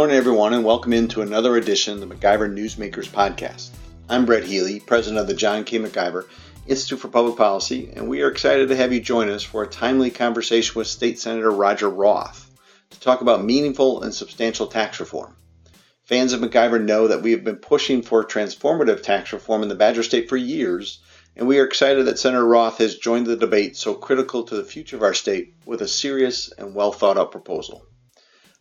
morning, everyone, and welcome into another edition of the MacIver Newsmakers podcast. I'm Brett Healy, president of the John K. MacIver Institute for Public Policy, and we are excited to have you join us for a timely conversation with State Senator Roger Roth to talk about meaningful and substantial tax reform. Fans of MacIver know that we have been pushing for transformative tax reform in the Badger State for years, and we are excited that Senator Roth has joined the debate so critical to the future of our state with a serious and well thought out proposal.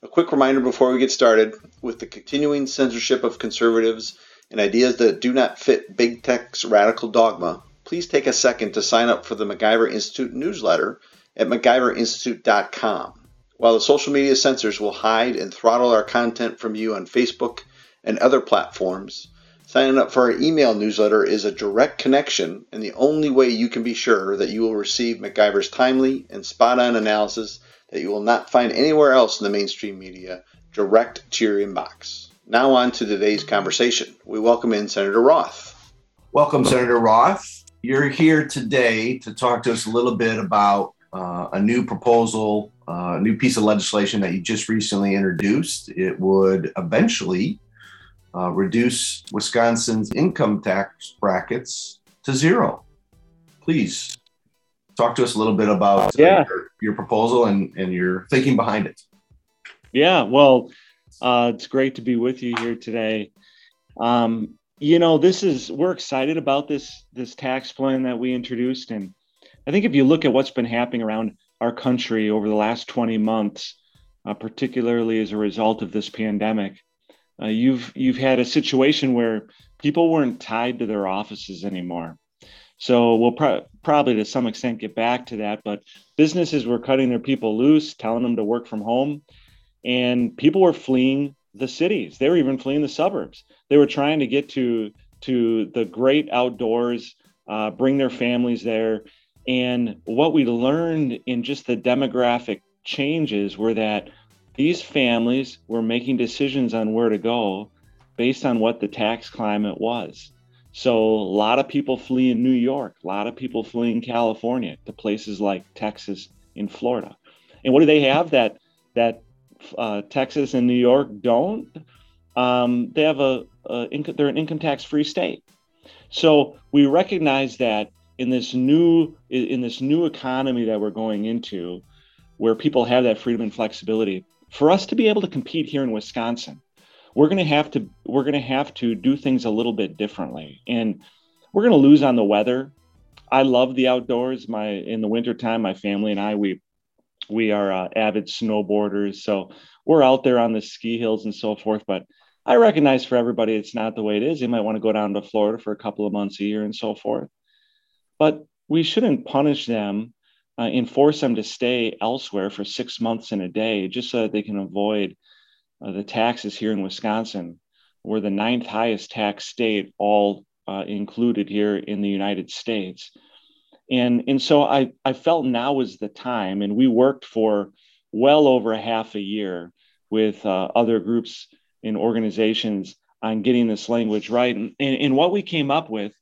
A quick reminder before we get started with the continuing censorship of conservatives and ideas that do not fit big tech's radical dogma, please take a second to sign up for the MacIver Institute newsletter at MacIverInstitute.com. While the social media censors will hide and throttle our content from you on Facebook and other platforms, signing up for our email newsletter is a direct connection and the only way you can be sure that you will receive MacIver's timely and spot on analysis that you will not find anywhere else in the mainstream media direct to your inbox. Now, on to today's conversation. We welcome in Senator Roth. Welcome, Senator Roth. You're here today to talk to us a little bit about uh, a new proposal, uh, a new piece of legislation that you just recently introduced. It would eventually uh, reduce Wisconsin's income tax brackets to zero. Please talk to us a little bit about uh, yeah. your, your, proposal and, and your thinking behind it. Yeah, well, uh, it's great to be with you here today. Um, you know, this is we're excited about this this tax plan that we introduced, and I think if you look at what's been happening around our country over the last 20 months, uh, particularly as a result of this pandemic, uh, you've you've had a situation where people weren't tied to their offices anymore. So we'll pro- probably to some extent get back to that, but businesses were cutting their people loose, telling them to work from home and people were fleeing the cities. They were even fleeing the suburbs. They were trying to get to to the great outdoors, uh, bring their families there. And what we learned in just the demographic changes were that these families were making decisions on where to go based on what the tax climate was. So a lot of people flee in New York, a lot of people flee in California to places like Texas and Florida. And what do they have that that uh, Texas and New York don't. Um, they have a, a they're an income tax free state. So we recognize that in this new in this new economy that we're going into, where people have that freedom and flexibility, for us to be able to compete here in Wisconsin, we're going to have to we're going to have to do things a little bit differently, and we're going to lose on the weather. I love the outdoors. My in the wintertime, my family and I we we are uh, avid snowboarders, so we're out there on the ski hills and so forth. But I recognize for everybody, it's not the way it is. They might want to go down to Florida for a couple of months a year and so forth. But we shouldn't punish them uh, and force them to stay elsewhere for six months in a day just so that they can avoid uh, the taxes here in Wisconsin. We're the ninth highest tax state, all uh, included here in the United States and and so I I felt now was the time, and we worked for well over a half a year with uh, other groups and organizations on getting this language right. And, and, and what we came up with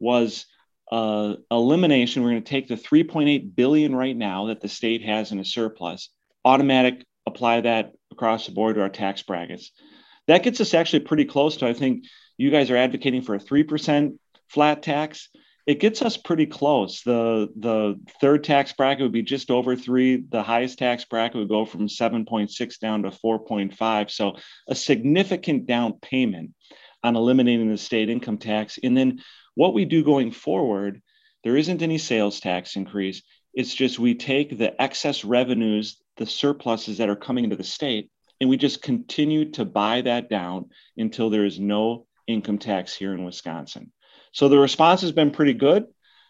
was uh, elimination. We're going to take the 3.8 billion right now that the state has in a surplus, automatic apply that across the board to our tax brackets. That gets us actually pretty close to. I think you guys are advocating for a three percent flat tax it gets us pretty close. The the third tax bracket would be just over three. The highest tax bracket would go from 7.6 down to 4.5. So a significant down payment on eliminating the state income tax. And then what we do going forward, there isn't any sales tax increase. It's just we take the excess revenues, the surpluses that are coming into the state, and we just continue to buy that down until there is no income tax here in Wisconsin. So the response has been pretty good.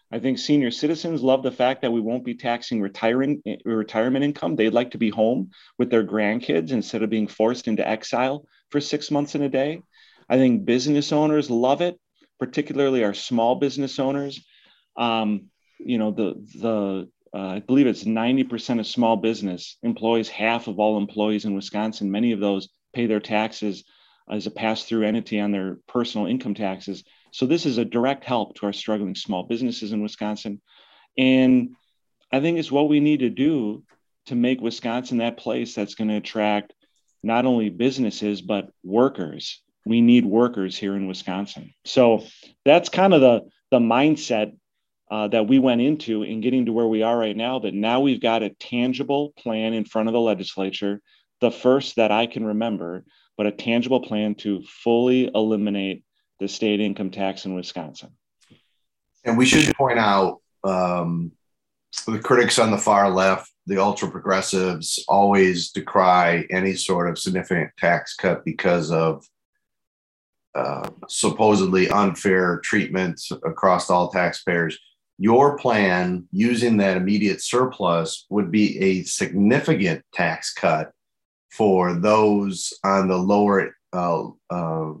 I think senior citizens love the fact that we won't be taxing retiring retirement income. They'd like to be home with their grandkids instead of being forced into exile for six months in a day. I think business owners love it, particularly our small business owners. Um, you know, the the uh, I believe it's 90% of small business employs half of all employees in Wisconsin. Many of those pay their taxes as a pass-through entity on their personal income taxes. So this is a direct help to our struggling small businesses in Wisconsin. And I think it's what we need to do to make Wisconsin that place that's going to attract not only businesses, but workers. We need workers here in Wisconsin. So that's kind of the, the mindset uh, that we went into in getting to where we are right now. That now we've got a tangible plan in front of the legislature, the first that I can remember, but a tangible plan to fully eliminate the state income tax in Wisconsin. And we should point out um, the critics on the far left, the ultra progressives, always decry any sort of significant tax cut because of uh, supposedly unfair treatment across all taxpayers. Your plan using that immediate surplus would be a significant tax cut for those on the lower uh, uh,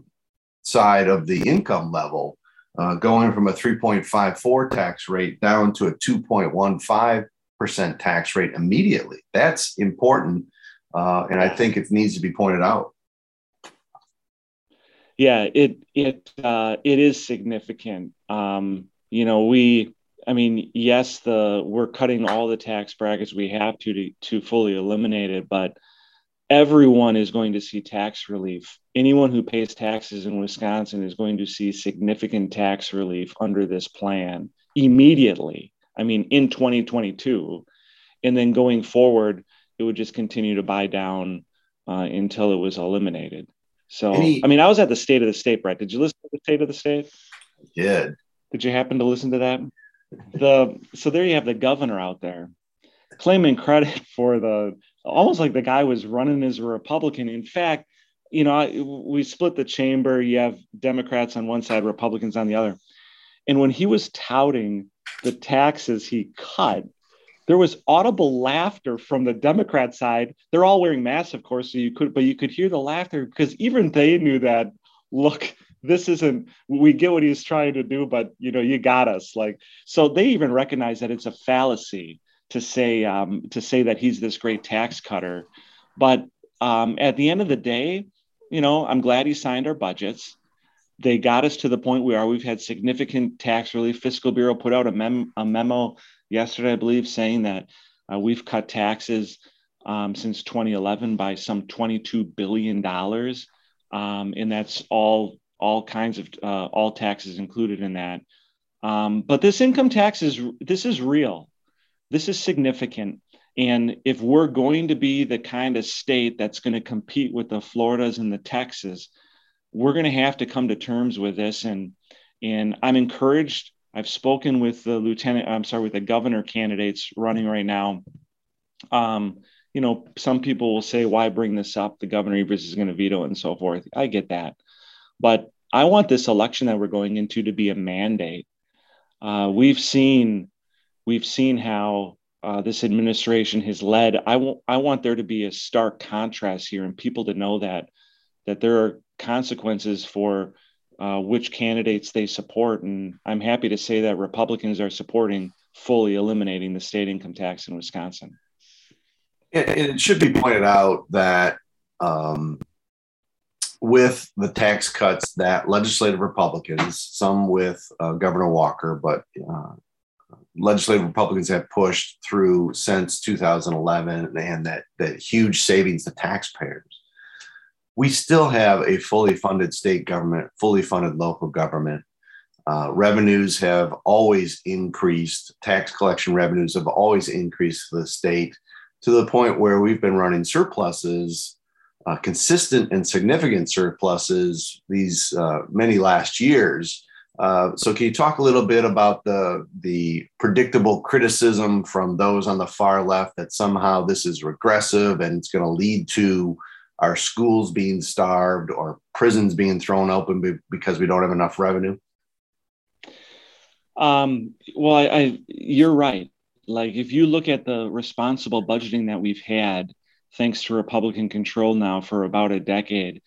side of the income level, uh, going from a 3.54 tax rate down to a 2.15% tax rate immediately. That's important. Uh, and I think it needs to be pointed out. Yeah, it it uh, it is significant. Um, you know, we I mean, yes, the we're cutting all the tax brackets we have to to, to fully eliminate it, but everyone is going to see tax relief. Anyone who pays taxes in Wisconsin is going to see significant tax relief under this plan immediately. I mean, in 2022. And then going forward, it would just continue to buy down uh, until it was eliminated. So, Any, I mean, I was at the state of the state, right? Did you listen to the state of the state? I did. Did you happen to listen to that? The so there you have the governor out there claiming credit for the almost like the guy was running as a Republican. In fact, you know, we split the chamber. You have Democrats on one side, Republicans on the other. And when he was touting the taxes he cut, there was audible laughter from the Democrat side. They're all wearing masks, of course, so you could, but you could hear the laughter because even they knew that. Look, this isn't. We get what he's trying to do, but you know, you got us. Like, so they even recognize that it's a fallacy to say um, to say that he's this great tax cutter. But um, at the end of the day, you know, I'm glad he signed our budgets. They got us to the point where we've had significant tax relief. Fiscal Bureau put out a, mem- a memo yesterday, I believe, saying that uh, we've cut taxes um, since 2011 by some 22 billion dollars, um, and that's all all kinds of uh, all taxes included in that. Um, but this income tax is this is real. This is significant. And if we're going to be the kind of state that's going to compete with the Floridas and the Texas, we're going to have to come to terms with this. And and I'm encouraged. I've spoken with the lieutenant. I'm sorry, with the governor candidates running right now. Um, you know, some people will say, "Why bring this up? The governor Evers is going to veto it and so forth." I get that, but I want this election that we're going into to be a mandate. Uh, we've seen we've seen how uh, this administration has led. I, w- I want there to be a stark contrast here and people to know that that there are consequences for uh, which candidates they support. And I'm happy to say that Republicans are supporting fully eliminating the state income tax in Wisconsin. It, it should be pointed out that um, with the tax cuts that legislative Republicans, some with uh, Governor Walker, but uh, legislative Republicans have pushed through since 2011 and that, that huge savings to taxpayers. We still have a fully funded state government, fully funded local government. Uh, revenues have always increased, tax collection revenues have always increased for the state to the point where we've been running surpluses, uh, consistent and significant surpluses these uh, many last years uh, so can you talk a little bit about the the predictable criticism from those on the far left that somehow this is regressive and it's going to lead to our schools being starved or prisons being thrown open because we don't have enough revenue? Um, well, I, I, you're right. Like if you look at the responsible budgeting that we've had, thanks to Republican control now for about a decade,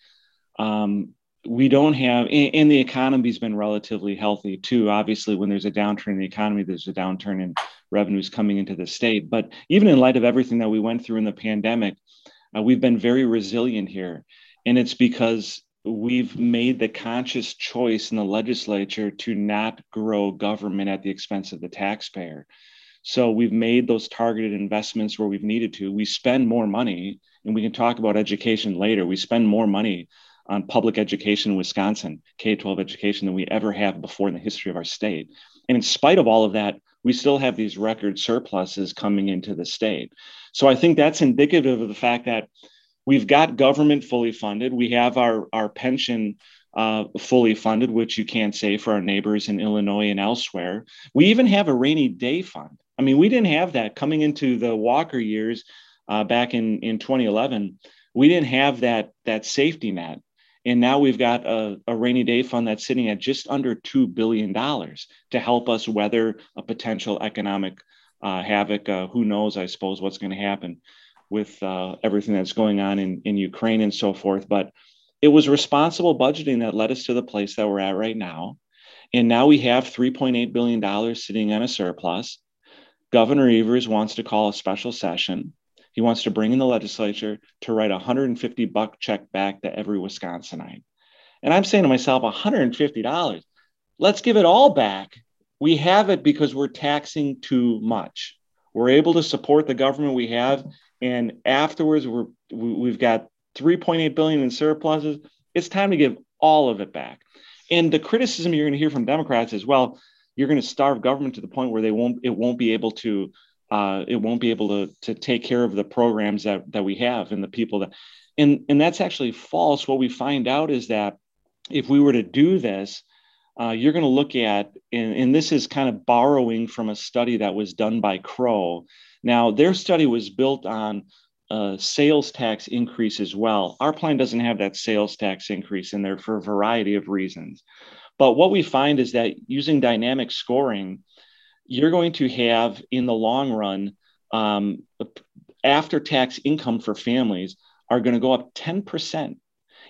um, we don't have and the economy's been relatively healthy too. Obviously when there's a downturn in the economy there's a downturn in revenues coming into the state. But even in light of everything that we went through in the pandemic uh, we've been very resilient here. And it's because we've made the conscious choice in the legislature to not grow government at the expense of the taxpayer so we've made those targeted investments where we've needed to we spend more money and we can talk about education later. We spend more money on public education in Wisconsin, K 12 education, than we ever have before in the history of our state. And in spite of all of that, we still have these record surpluses coming into the state. So I think that's indicative of the fact that we've got government fully funded. We have our, our pension uh, fully funded, which you can't say for our neighbors in Illinois and elsewhere. We even have a rainy day fund. I mean, we didn't have that coming into the Walker years uh, back in, in 2011. We didn't have that, that safety net. And now we've got a, a, rainy day fund that's sitting at just under $2 billion to help us weather a potential economic uh, havoc. Uh, who knows, I suppose, what's going to happen with uh, everything that's going on in, in Ukraine and so forth. But it was responsible budgeting that led us to the place that we're at right now. And now we have $3.8 billion sitting on a surplus. Governor Evers wants to call a special session he wants to bring in the legislature to write a 150 buck check back to every Wisconsinite. And I'm saying to myself, $150, let's give it all back. We have it because we're taxing too much. We're able to support the government we have. And afterwards, we're, we've got 3.8 billion in surpluses. It's time to give all of it back. And the criticism you're going to hear from Democrats is, well, you're going to starve government to the point where they won't, it won't be able to uh, it won't be able to, to take care of the programs that, that we have and the people that, and, and that's actually false. What we find out is that if we were to do this, uh, you're going to look at, and, and this is kind of borrowing from a study that was done by Crow. Now, their study was built on a sales tax increase as well. Our plan doesn't have that sales tax increase in there for a variety of reasons. But what we find is that using dynamic scoring, you're going to have in the long run um, after tax income for families are going to go up 10%.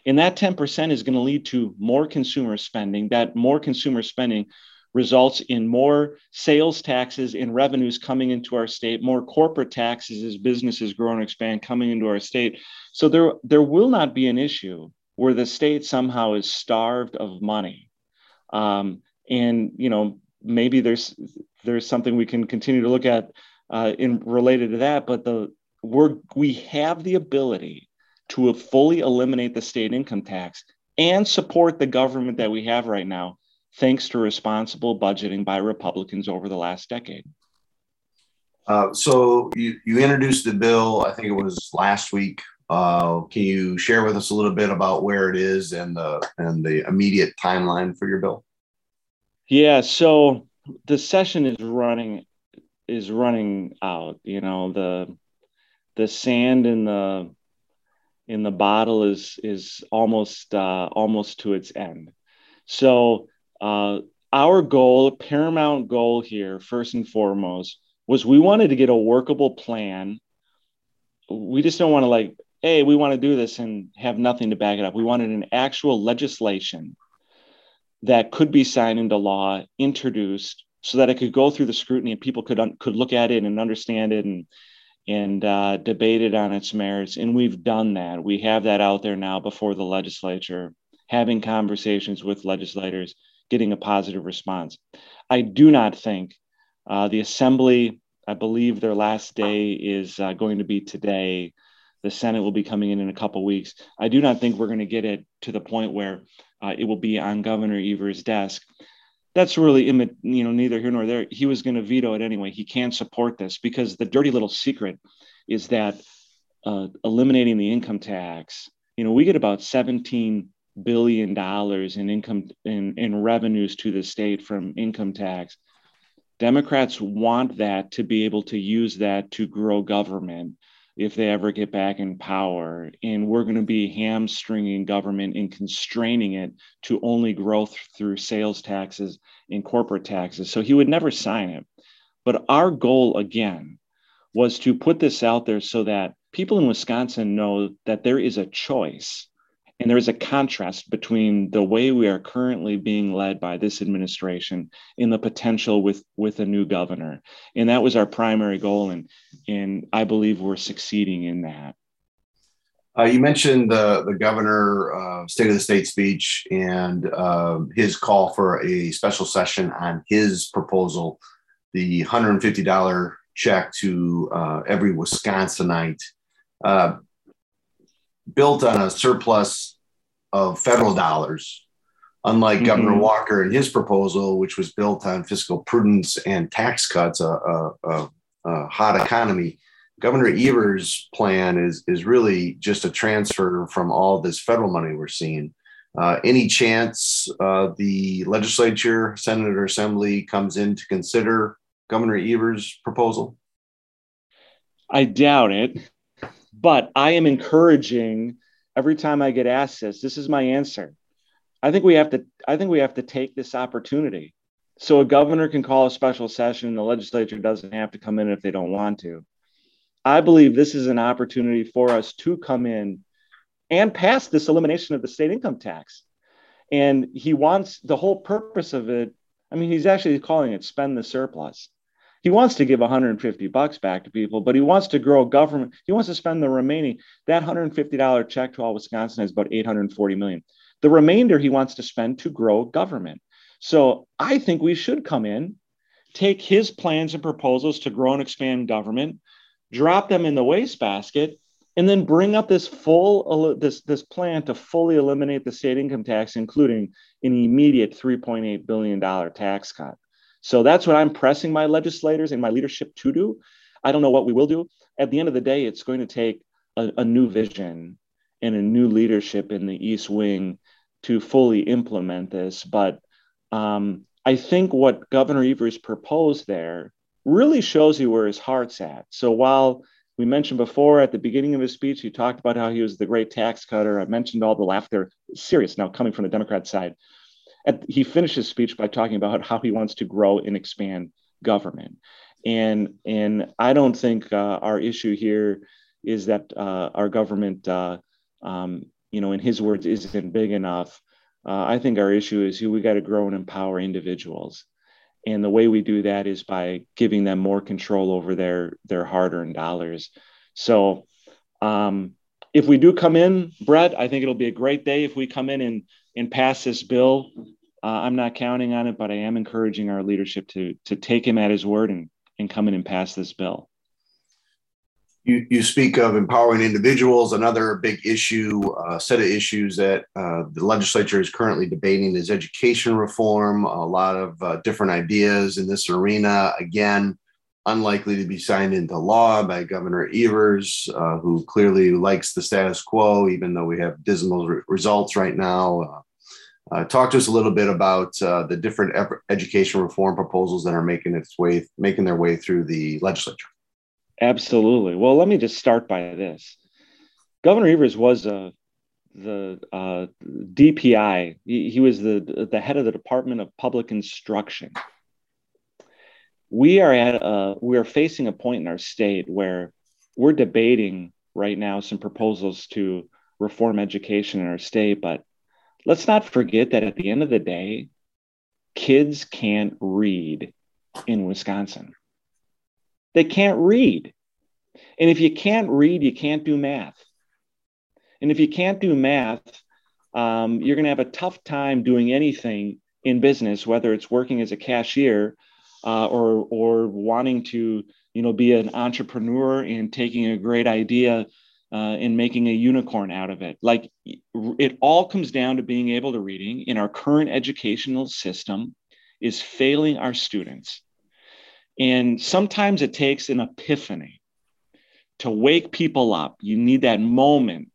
And that 10% is going to lead to more consumer spending. That more consumer spending results in more sales taxes and revenues coming into our state, more corporate taxes as businesses grow and expand coming into our state. So there, there will not be an issue where the state somehow is starved of money. Um, and you know maybe there's there's something we can continue to look at uh, in related to that. But the we're we have the ability to fully eliminate the state income tax and support the government that we have right now, thanks to responsible budgeting by Republicans over the last decade. Uh, so you, you introduced the bill, I think it was last week. Uh, can you share with us a little bit about where it is and the and the immediate timeline for your bill? Yeah, so the session is running is running out. You know the the sand in the in the bottle is is almost uh, almost to its end. So uh, our goal, paramount goal here, first and foremost, was we wanted to get a workable plan. We just don't want to like, hey, we want to do this and have nothing to back it up. We wanted an actual legislation that could be signed into law, introduced, so that it could go through the scrutiny and people could un- could look at it and understand it and and uh, debate it on its merits. And we've done that. We have that out there now before the legislature, having conversations with legislators, getting a positive response. I do not think uh, the assembly. I believe their last day is uh, going to be today. The Senate will be coming in in a couple weeks. I do not think we're going to get it to the point where uh, it will be on Governor Evers' desk. That's really, you know, neither here nor there. He was going to veto it anyway. He can't support this because the dirty little secret is that uh, eliminating the income tax. You know, we get about 17 billion dollars in income in, in revenues to the state from income tax. Democrats want that to be able to use that to grow government if they ever get back in power. And we're going to be hamstringing government and constraining it to only growth through sales taxes and corporate taxes. So he would never sign it. But our goal, again, was to put this out there so that people in Wisconsin know that there is a choice and there is a contrast between the way we are currently being led by this administration and the potential with, with a new governor. And that was our primary goal. And, and I believe we're succeeding in that. Uh, you mentioned the, the governor uh, State of the State speech and uh, his call for a special session on his proposal, the $150 check to uh, every Wisconsinite. Uh, built on a surplus of federal dollars, unlike mm-hmm. Governor Walker and his proposal, which was built on fiscal prudence and tax cuts, a, a, a, a hot economy. Governor Evers' plan is is really just a transfer from all this federal money we're seeing. Uh, any chance uh, the legislature, Senate, or Assembly comes in to consider Governor Evers' proposal? I doubt it, but I am encouraging every time I get asked this. This is my answer. I think we have to. I think we have to take this opportunity. So a governor can call a special session. The legislature doesn't have to come in if they don't want to. I believe this is an opportunity for us to come in and pass this elimination of the state income tax. And he wants the whole purpose of it. I mean, he's actually calling it spend the surplus. He wants to give 150 bucks back to people, but he wants to grow government. He wants to spend the remaining that $150 check to all Wisconsin is about 840 million. The remainder he wants to spend to grow government. So I think we should come in, take his plans and proposals to grow and expand government, drop them in the wastebasket, and then bring up this full this this plan to fully eliminate the state income tax, including an immediate 3.8 billion dollar tax cut. So that's what I'm pressing my legislators and my leadership to do. I don't know what we will do. At the end of the day, it's going to take a, a new vision and a new leadership in the East Wing to fully implement this. But um, I think what Governor Evers proposed there really shows you where his heart's at. So while we mentioned before at the beginning of his speech, he talked about how he was the great tax cutter. I mentioned all the laughter, serious now coming from the Democrat side. At, he finished his speech by talking about how he wants to grow and expand government. And, and I don't think uh, our issue here is that uh, our government, uh, um, you know, in his words, isn't big enough. Uh, I think our issue is we got to grow and empower individuals. And the way we do that is by giving them more control over their their hard-earned dollars. So um, if we do come in, Brett, I think it'll be a great day if we come in and and pass this bill. Uh, I'm not counting on it, but I am encouraging our leadership to to take him at his word and and come in and pass this bill. You, you speak of empowering individuals. Another big issue, uh, set of issues that uh, the legislature is currently debating is education reform. A lot of uh, different ideas in this arena. Again, unlikely to be signed into law by Governor Evers, uh, who clearly likes the status quo, even though we have dismal re- results right now. Uh, uh, talk to us a little bit about the different education reform proposals that are making its way, making their way through the legislature. Absolutely. Well, let me just start by this. Governor Evers was a uh, the uh, DPI. He, he, was the the head of the Department of Public Instruction. We are at a, we are facing a point in our state where we're debating right now some proposals to reform education in our state, but let's not forget that at the end of the day, kids can't read in Wisconsin. They can't read. And if you can't read, you can't do math. And if you can't do math, um, you're going to have a tough time doing anything in business, whether it's working as a cashier uh, or or wanting to you know be an entrepreneur and taking a great idea uh, and making a unicorn out of it. Like it all comes down to being able to reading. In our current educational system, is failing our students. And sometimes it takes an epiphany to wake people up. You need that moment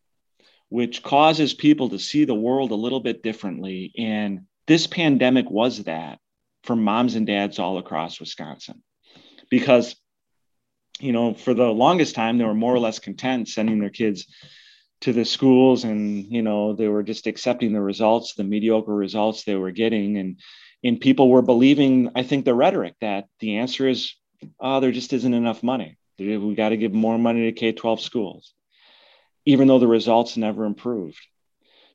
which causes people to see the world a little bit differently. And this pandemic was that for moms and dads all across Wisconsin. Because, you know, for the longest time, they were more or less content sending their kids to the schools and, you know, they were just accepting the results, the mediocre results they were getting. And and people were believing, I think, the rhetoric that the answer is, oh, there just isn't enough money. We got to give more money to K 12 schools, even though the results never improved.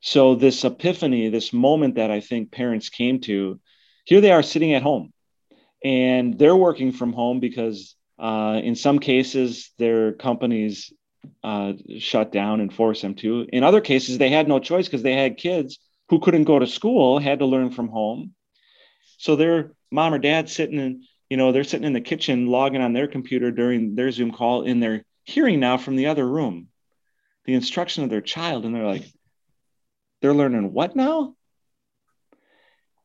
So, this epiphany, this moment that I think parents came to, here they are sitting at home and they're working from home because uh, in some cases their companies uh, shut down and forced them to. In other cases, they had no choice because they had kids who couldn't go to school, had to learn from home. So their mom or dad sitting in, you know, they're sitting in the kitchen logging on their computer during their Zoom call and they're hearing now from the other room. the instruction of their child and they're like they're learning what now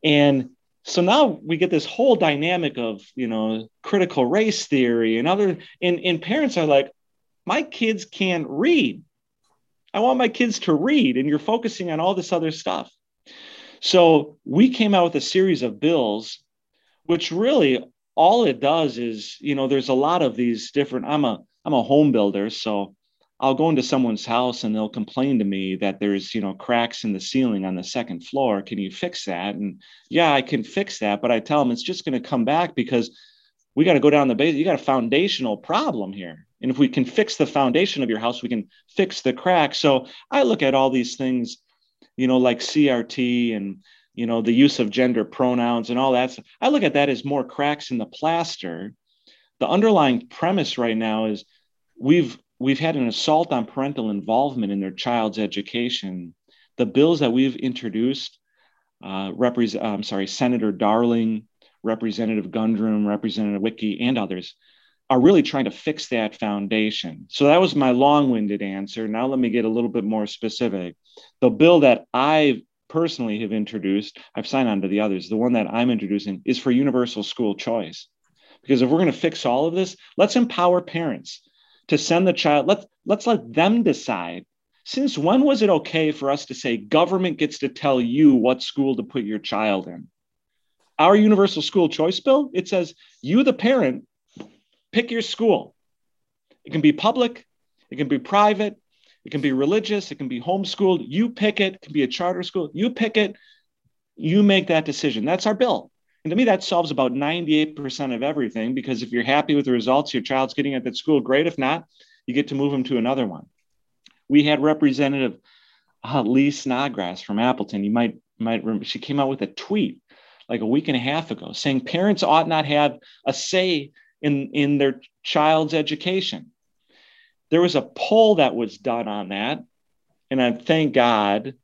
and so now we get this whole dynamic of you know critical race theory and other and, and parents are like my kids can't read. I want my kids to read and you're focusing on all this other stuff. So we came out with a series of bills which really all it does is you know there's a lot of these different i'm a i'm a home builder so I'll go into someone's house and they'll complain to me that there's, you know, cracks in the ceiling on the second floor. Can you fix that? And yeah, I can fix that, but I tell them it's just going to come back because we got to go down the base. You got a foundational problem here. And if we can fix the foundation of your house, we can fix the cracks. So I look at all these things, you know, like CRT and, you know, the use of gender pronouns and all that. I look at that as more cracks in the plaster. The underlying premise right now is we've we've had an assault on parental involvement in their child's education. The bills that we've introduced, uh, represent, I'm sorry, Senator Darling, Representative Gundrum, Representative Wittke, and others are really trying to fix that foundation. So that was my long-winded answer. Now let me get a little bit more specific. The bill that I personally have introduced, I've signed on to the others. The one that I'm introducing is for universal school choice. Because if we're going to fix all of this, let's empower parents to send the child let's let's let them decide. Since when was it okay for us to say government gets to tell you what school to put your child in? Our universal school choice bill it says you the parent pick your school. It can be public it can be private it can be religious it can be homeschooled. You pick it it can be a charter school. You pick it you make that decision. That's our bill and to me, that solves about 98% of everything because if you're happy with the results your child's getting at that school, great. If not, you get to move them to another one. We had Representative uh, Lee Snodgrass from Appleton. You might might remember she came out with a tweet like a week and a half ago saying parents ought not have a say in in their child's education. There was a poll that was done on that, and I thank God.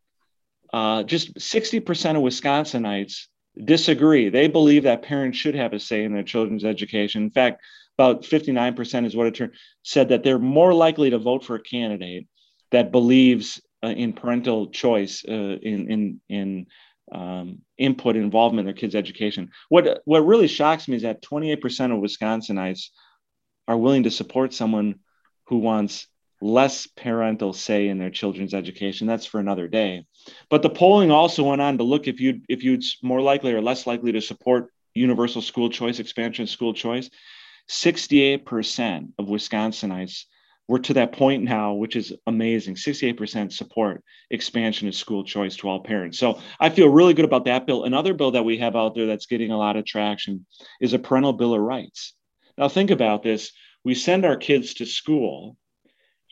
Uh, just 60% of Wisconsinites disagree. They believe that parents should have a say in their children's education. In fact, about 59% is what it turned, said that they're more likely to vote for a candidate that believes uh, in parental choice, uh, in in in um, input involvement in their kids' education. What what really shocks me is that 28% of Wisconsinites are willing to support someone who wants less parental say in their children's education. That's for another day. But the polling also went on to look if you'd, if you'd more likely or less likely to support universal school choice, expansion school choice. 68% of Wisconsinites we're to that point now, which is amazing. 68% support expansion of school choice to all parents. So I feel really good about that bill. Another bill that we have out there that's getting a lot of traction is a parental bill of rights. Now, think about this. We send our kids to school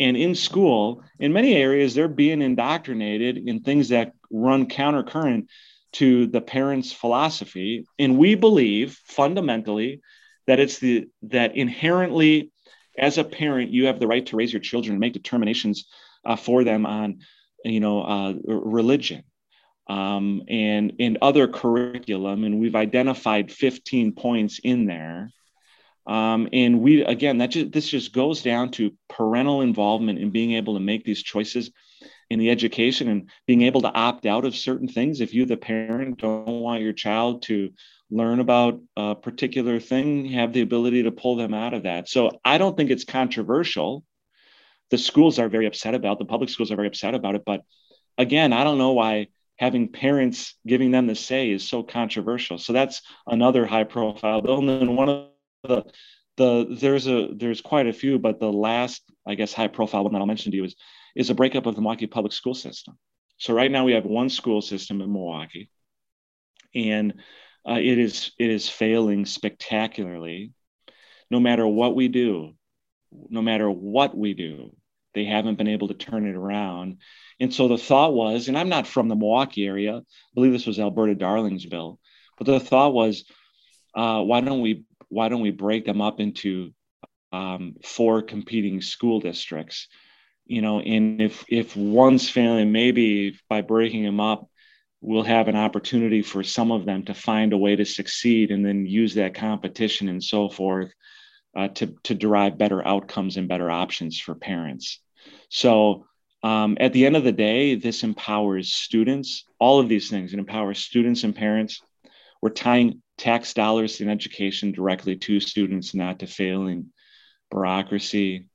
and in school, in many areas, they're being indoctrinated in things that run countercurrent to the parents' philosophy. And we believe fundamentally that it's the that inherently, as a parent, you have the right to raise your children and make determinations uh, for them on, you know, uh, religion. Um, and and other curriculum, and we've identified 15 points in there um, and we again that just, this just goes down to parental involvement in being able to make these choices in the education and being able to opt out of certain things. If you the parent don't want your child to learn about a particular thing have the ability to pull them out of that. So i don't think it's controversial. The schools are very upset about the public schools are very upset about it but again i don't know why having parents giving them the say is so controversial. So that's another high profile bill and then one of the the there's a there's quite a few, but the last I guess high profile one that I'll mention to you is is a breakup of the Milwaukee public school system. So right now we have one school system in Milwaukee, and uh, it is it is failing spectacularly. No matter what we do, no matter what we do, they haven't been able to turn it around. And so the thought was, and I'm not from the Milwaukee area, I believe this was Alberta Darling's bill, but the thought was, uh, why don't we why don't we break them up into um, four competing school districts? You know, and if if one's failing, maybe by breaking them up, we'll have an opportunity for some of them to find a way to succeed and then use that competition and so forth uh, to to derive better outcomes and better options for parents. So um, at the end of the day, this empowers students, all of these things. It empowers students and parents. We're tying tax dollars in education directly to students, not to failing bureaucracy.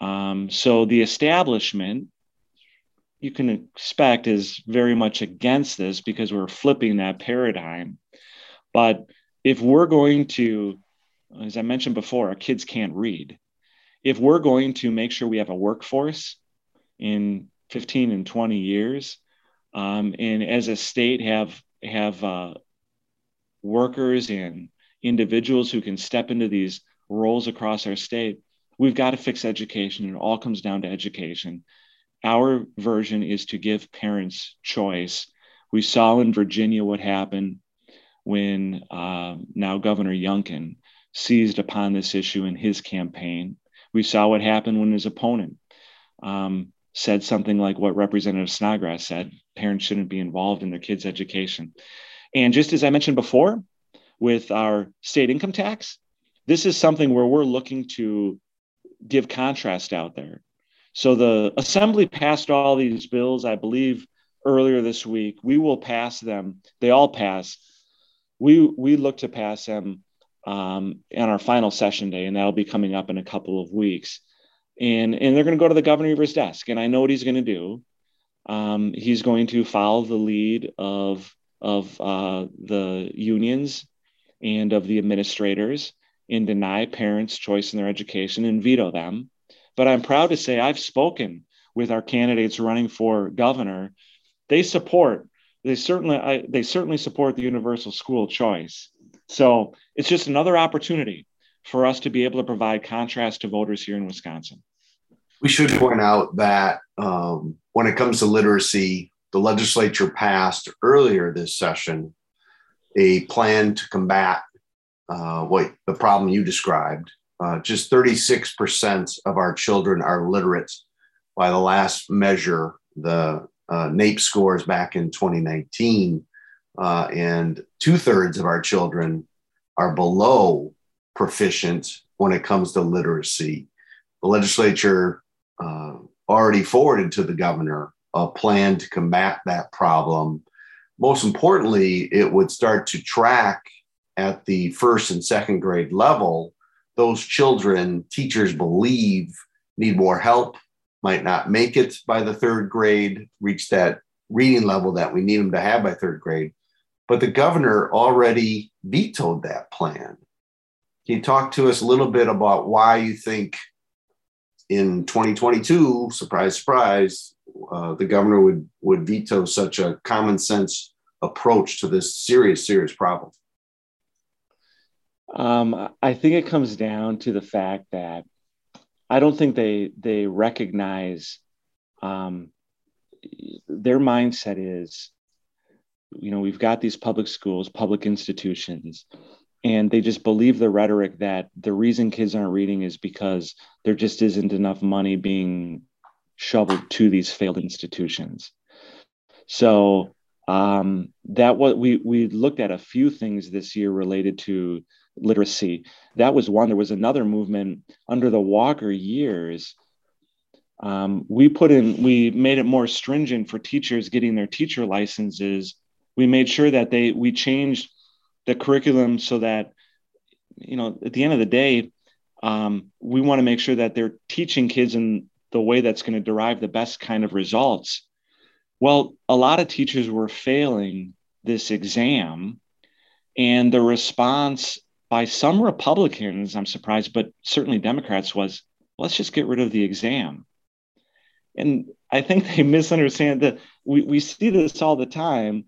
Um, so the establishment, you can expect, is very much against this because we're flipping that paradigm. But if we're going to, as I mentioned before, our kids can't read. If we're going to make sure we have a workforce in 15 and 20 years, um, and as a state have have uh, workers and individuals who can step into these roles across our state, we've got to fix education. It all comes down to education. Our version is to give parents choice. We saw in Virginia what happened when uh, now Governor Youngkin seized upon this issue in his campaign. We saw what happened when his opponent um, said something like what Representative Snodgrass said parents shouldn't be involved in their kids' education. And just as I mentioned before, with our state income tax, this is something where we're looking to give contrast out there. So the assembly passed all these bills, I believe, earlier this week. We will pass them. They all pass. We we look to pass them um, on our final session day, and that'll be coming up in a couple of weeks and and they're going to go to the governor desk and i know what he's going to do um, he's going to follow the lead of of uh, the unions and of the administrators and deny parents choice in their education and veto them. But i'm proud to say i've spoken with our candidates running for governor. They support they certainly I, they certainly support the universal school choice. So it's just another opportunity for us to be able to provide contrast to voters here in Wisconsin. We should point out that um, when it comes to literacy, the legislature passed earlier this session a plan to combat uh, what the problem you described. Uh, just 36% of our children are literate by the last measure, the uh, NAEP scores back in 2019. Uh, and two thirds of our children are below proficient when it comes to literacy. The legislature uh, already forwarded to the governor a plan to combat that problem. Most importantly, it would start to track at the first and second grade level those children teachers believe need more help, might not make it by the third grade, reach that reading level that we need them to have by third grade. But the governor already vetoed that plan. Can you talk to us a little bit about why you think in 2022, surprise, surprise, uh, the governor would would veto such a common sense approach to this serious, serious problem? Um, I think it comes down to the fact that I don't think they they recognize um, their mindset is, you know, we've got these public schools, public institutions, and they just believe the rhetoric that the reason kids aren't reading is because there just isn't enough money being shoveled to these failed institutions. So um, that what we we looked at a few things this year related to literacy. That was one there was another movement under the walker years. Um, we put in we made it more stringent for teachers getting their teacher licenses. We made sure that they we changed the curriculum so that you know at the end of the day um, we want to make sure that they're teaching kids in the way that's going to derive the best kind of results. Well a lot of teachers were failing this exam and the response by some republicans i'm surprised but certainly democrats was let's just get rid of the exam. And i think they misunderstand that we, we see this all the time.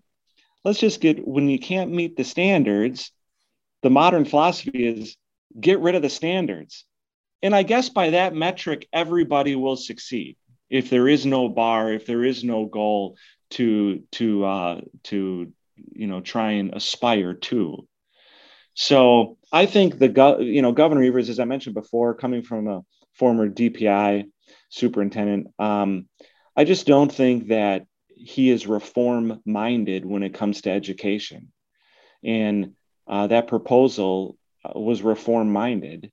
Let's just get when you can't meet the standards the modern philosophy is get rid of the standards and i guess by that metric everybody will succeed if there is no bar if there is no goal to to uh to you know try and aspire to so i think the go- you know governor evers as i mentioned before coming from a former dpi superintendent um i just don't think that he is reform minded when it comes to education. And uh, that proposal uh, was reform minded.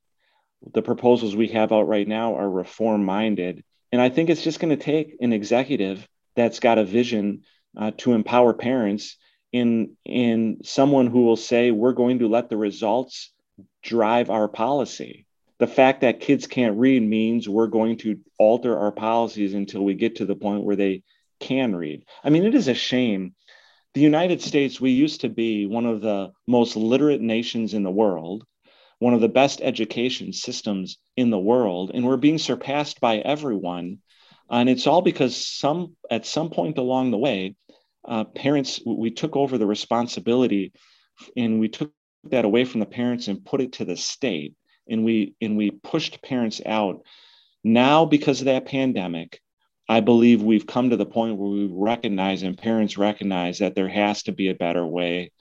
The proposals we have out right now are reform minded. And I think it's just going to take an executive that's got a vision uh, to empower parents in in someone who will say we're going to let the results drive our policy. The fact that kids can't read means we're going to alter our policies until we get to the point where they can read. I mean, it is a shame. The United States, we used to be one of the most literate nations in the world, one of the best education systems in the world, and we're being surpassed by everyone. And it's all because some at some point along the way, uh, parents we took over the responsibility and we took that away from the parents and put it to the state and we and we pushed parents out now because of that pandemic i believe we've come to the point where we recognize and parents recognize that there has to be a better way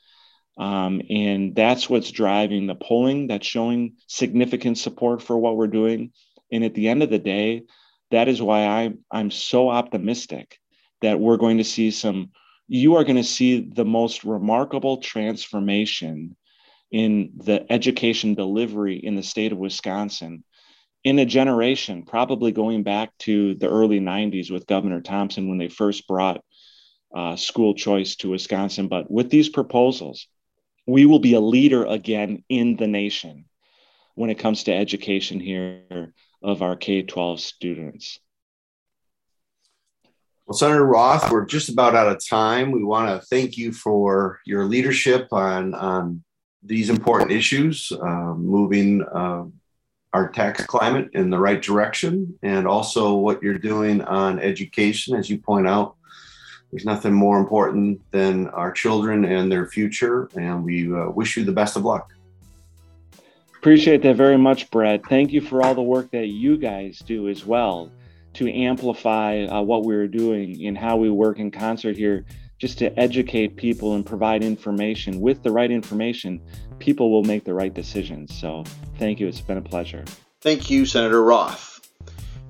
um, and that's what's driving the polling that's showing significant support for what we're doing and at the end of the day that is why I, i'm so optimistic that we're going to see some you are going to see the most remarkable transformation in the education delivery in the state of Wisconsin in a generation, probably going back to the early 90s with Governor Thompson when they first brought uh, school choice to Wisconsin. But with these proposals, we will be a leader again in the nation when it comes to education here of our K 12 students. Well, Senator Roth, we're just about out of time. We want to thank you for your leadership on, on these important issues, uh, moving uh, our tax climate in the right direction, and also what you're doing on education. As you point out, there's nothing more important than our children and their future, and we uh, wish you the best of luck. Appreciate that very much, Brett. Thank you for all the work that you guys do as well to amplify uh, what we're doing and how we work in concert here just to educate people and provide information. With the right information people will make the right decisions. So thank you. It's been a pleasure. Thank you senator roth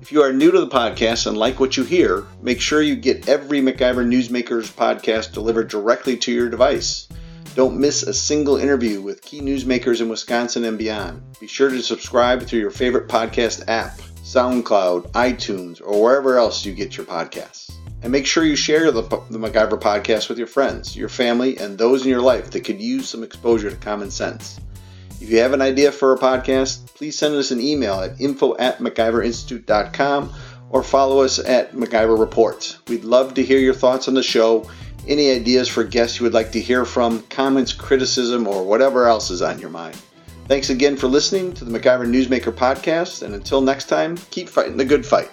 if you are new to the podcast and like what you hear make sure you get every MacIver newsmakers podcast delivered directly to your device don't miss a single interview with key newsmakers in wisconsin and beyond be sure to subscribe through your favorite podcast app SoundCloud, iTunes, or wherever else you get your podcasts. And make sure you share the, the MacIver podcast with your friends, your family, and those in your life that could use some exposure to common sense. If you have an idea for a podcast, please send us an email at info at MacIverInstitute.com or follow us at MacIver Reports. We'd love to hear your thoughts on the show, any ideas for guests you would like to hear from, comments, criticism, or whatever else is on your mind. Thanks again for listening to the MacIver Newsmaker podcast, and until next time, keep fighting the good fight.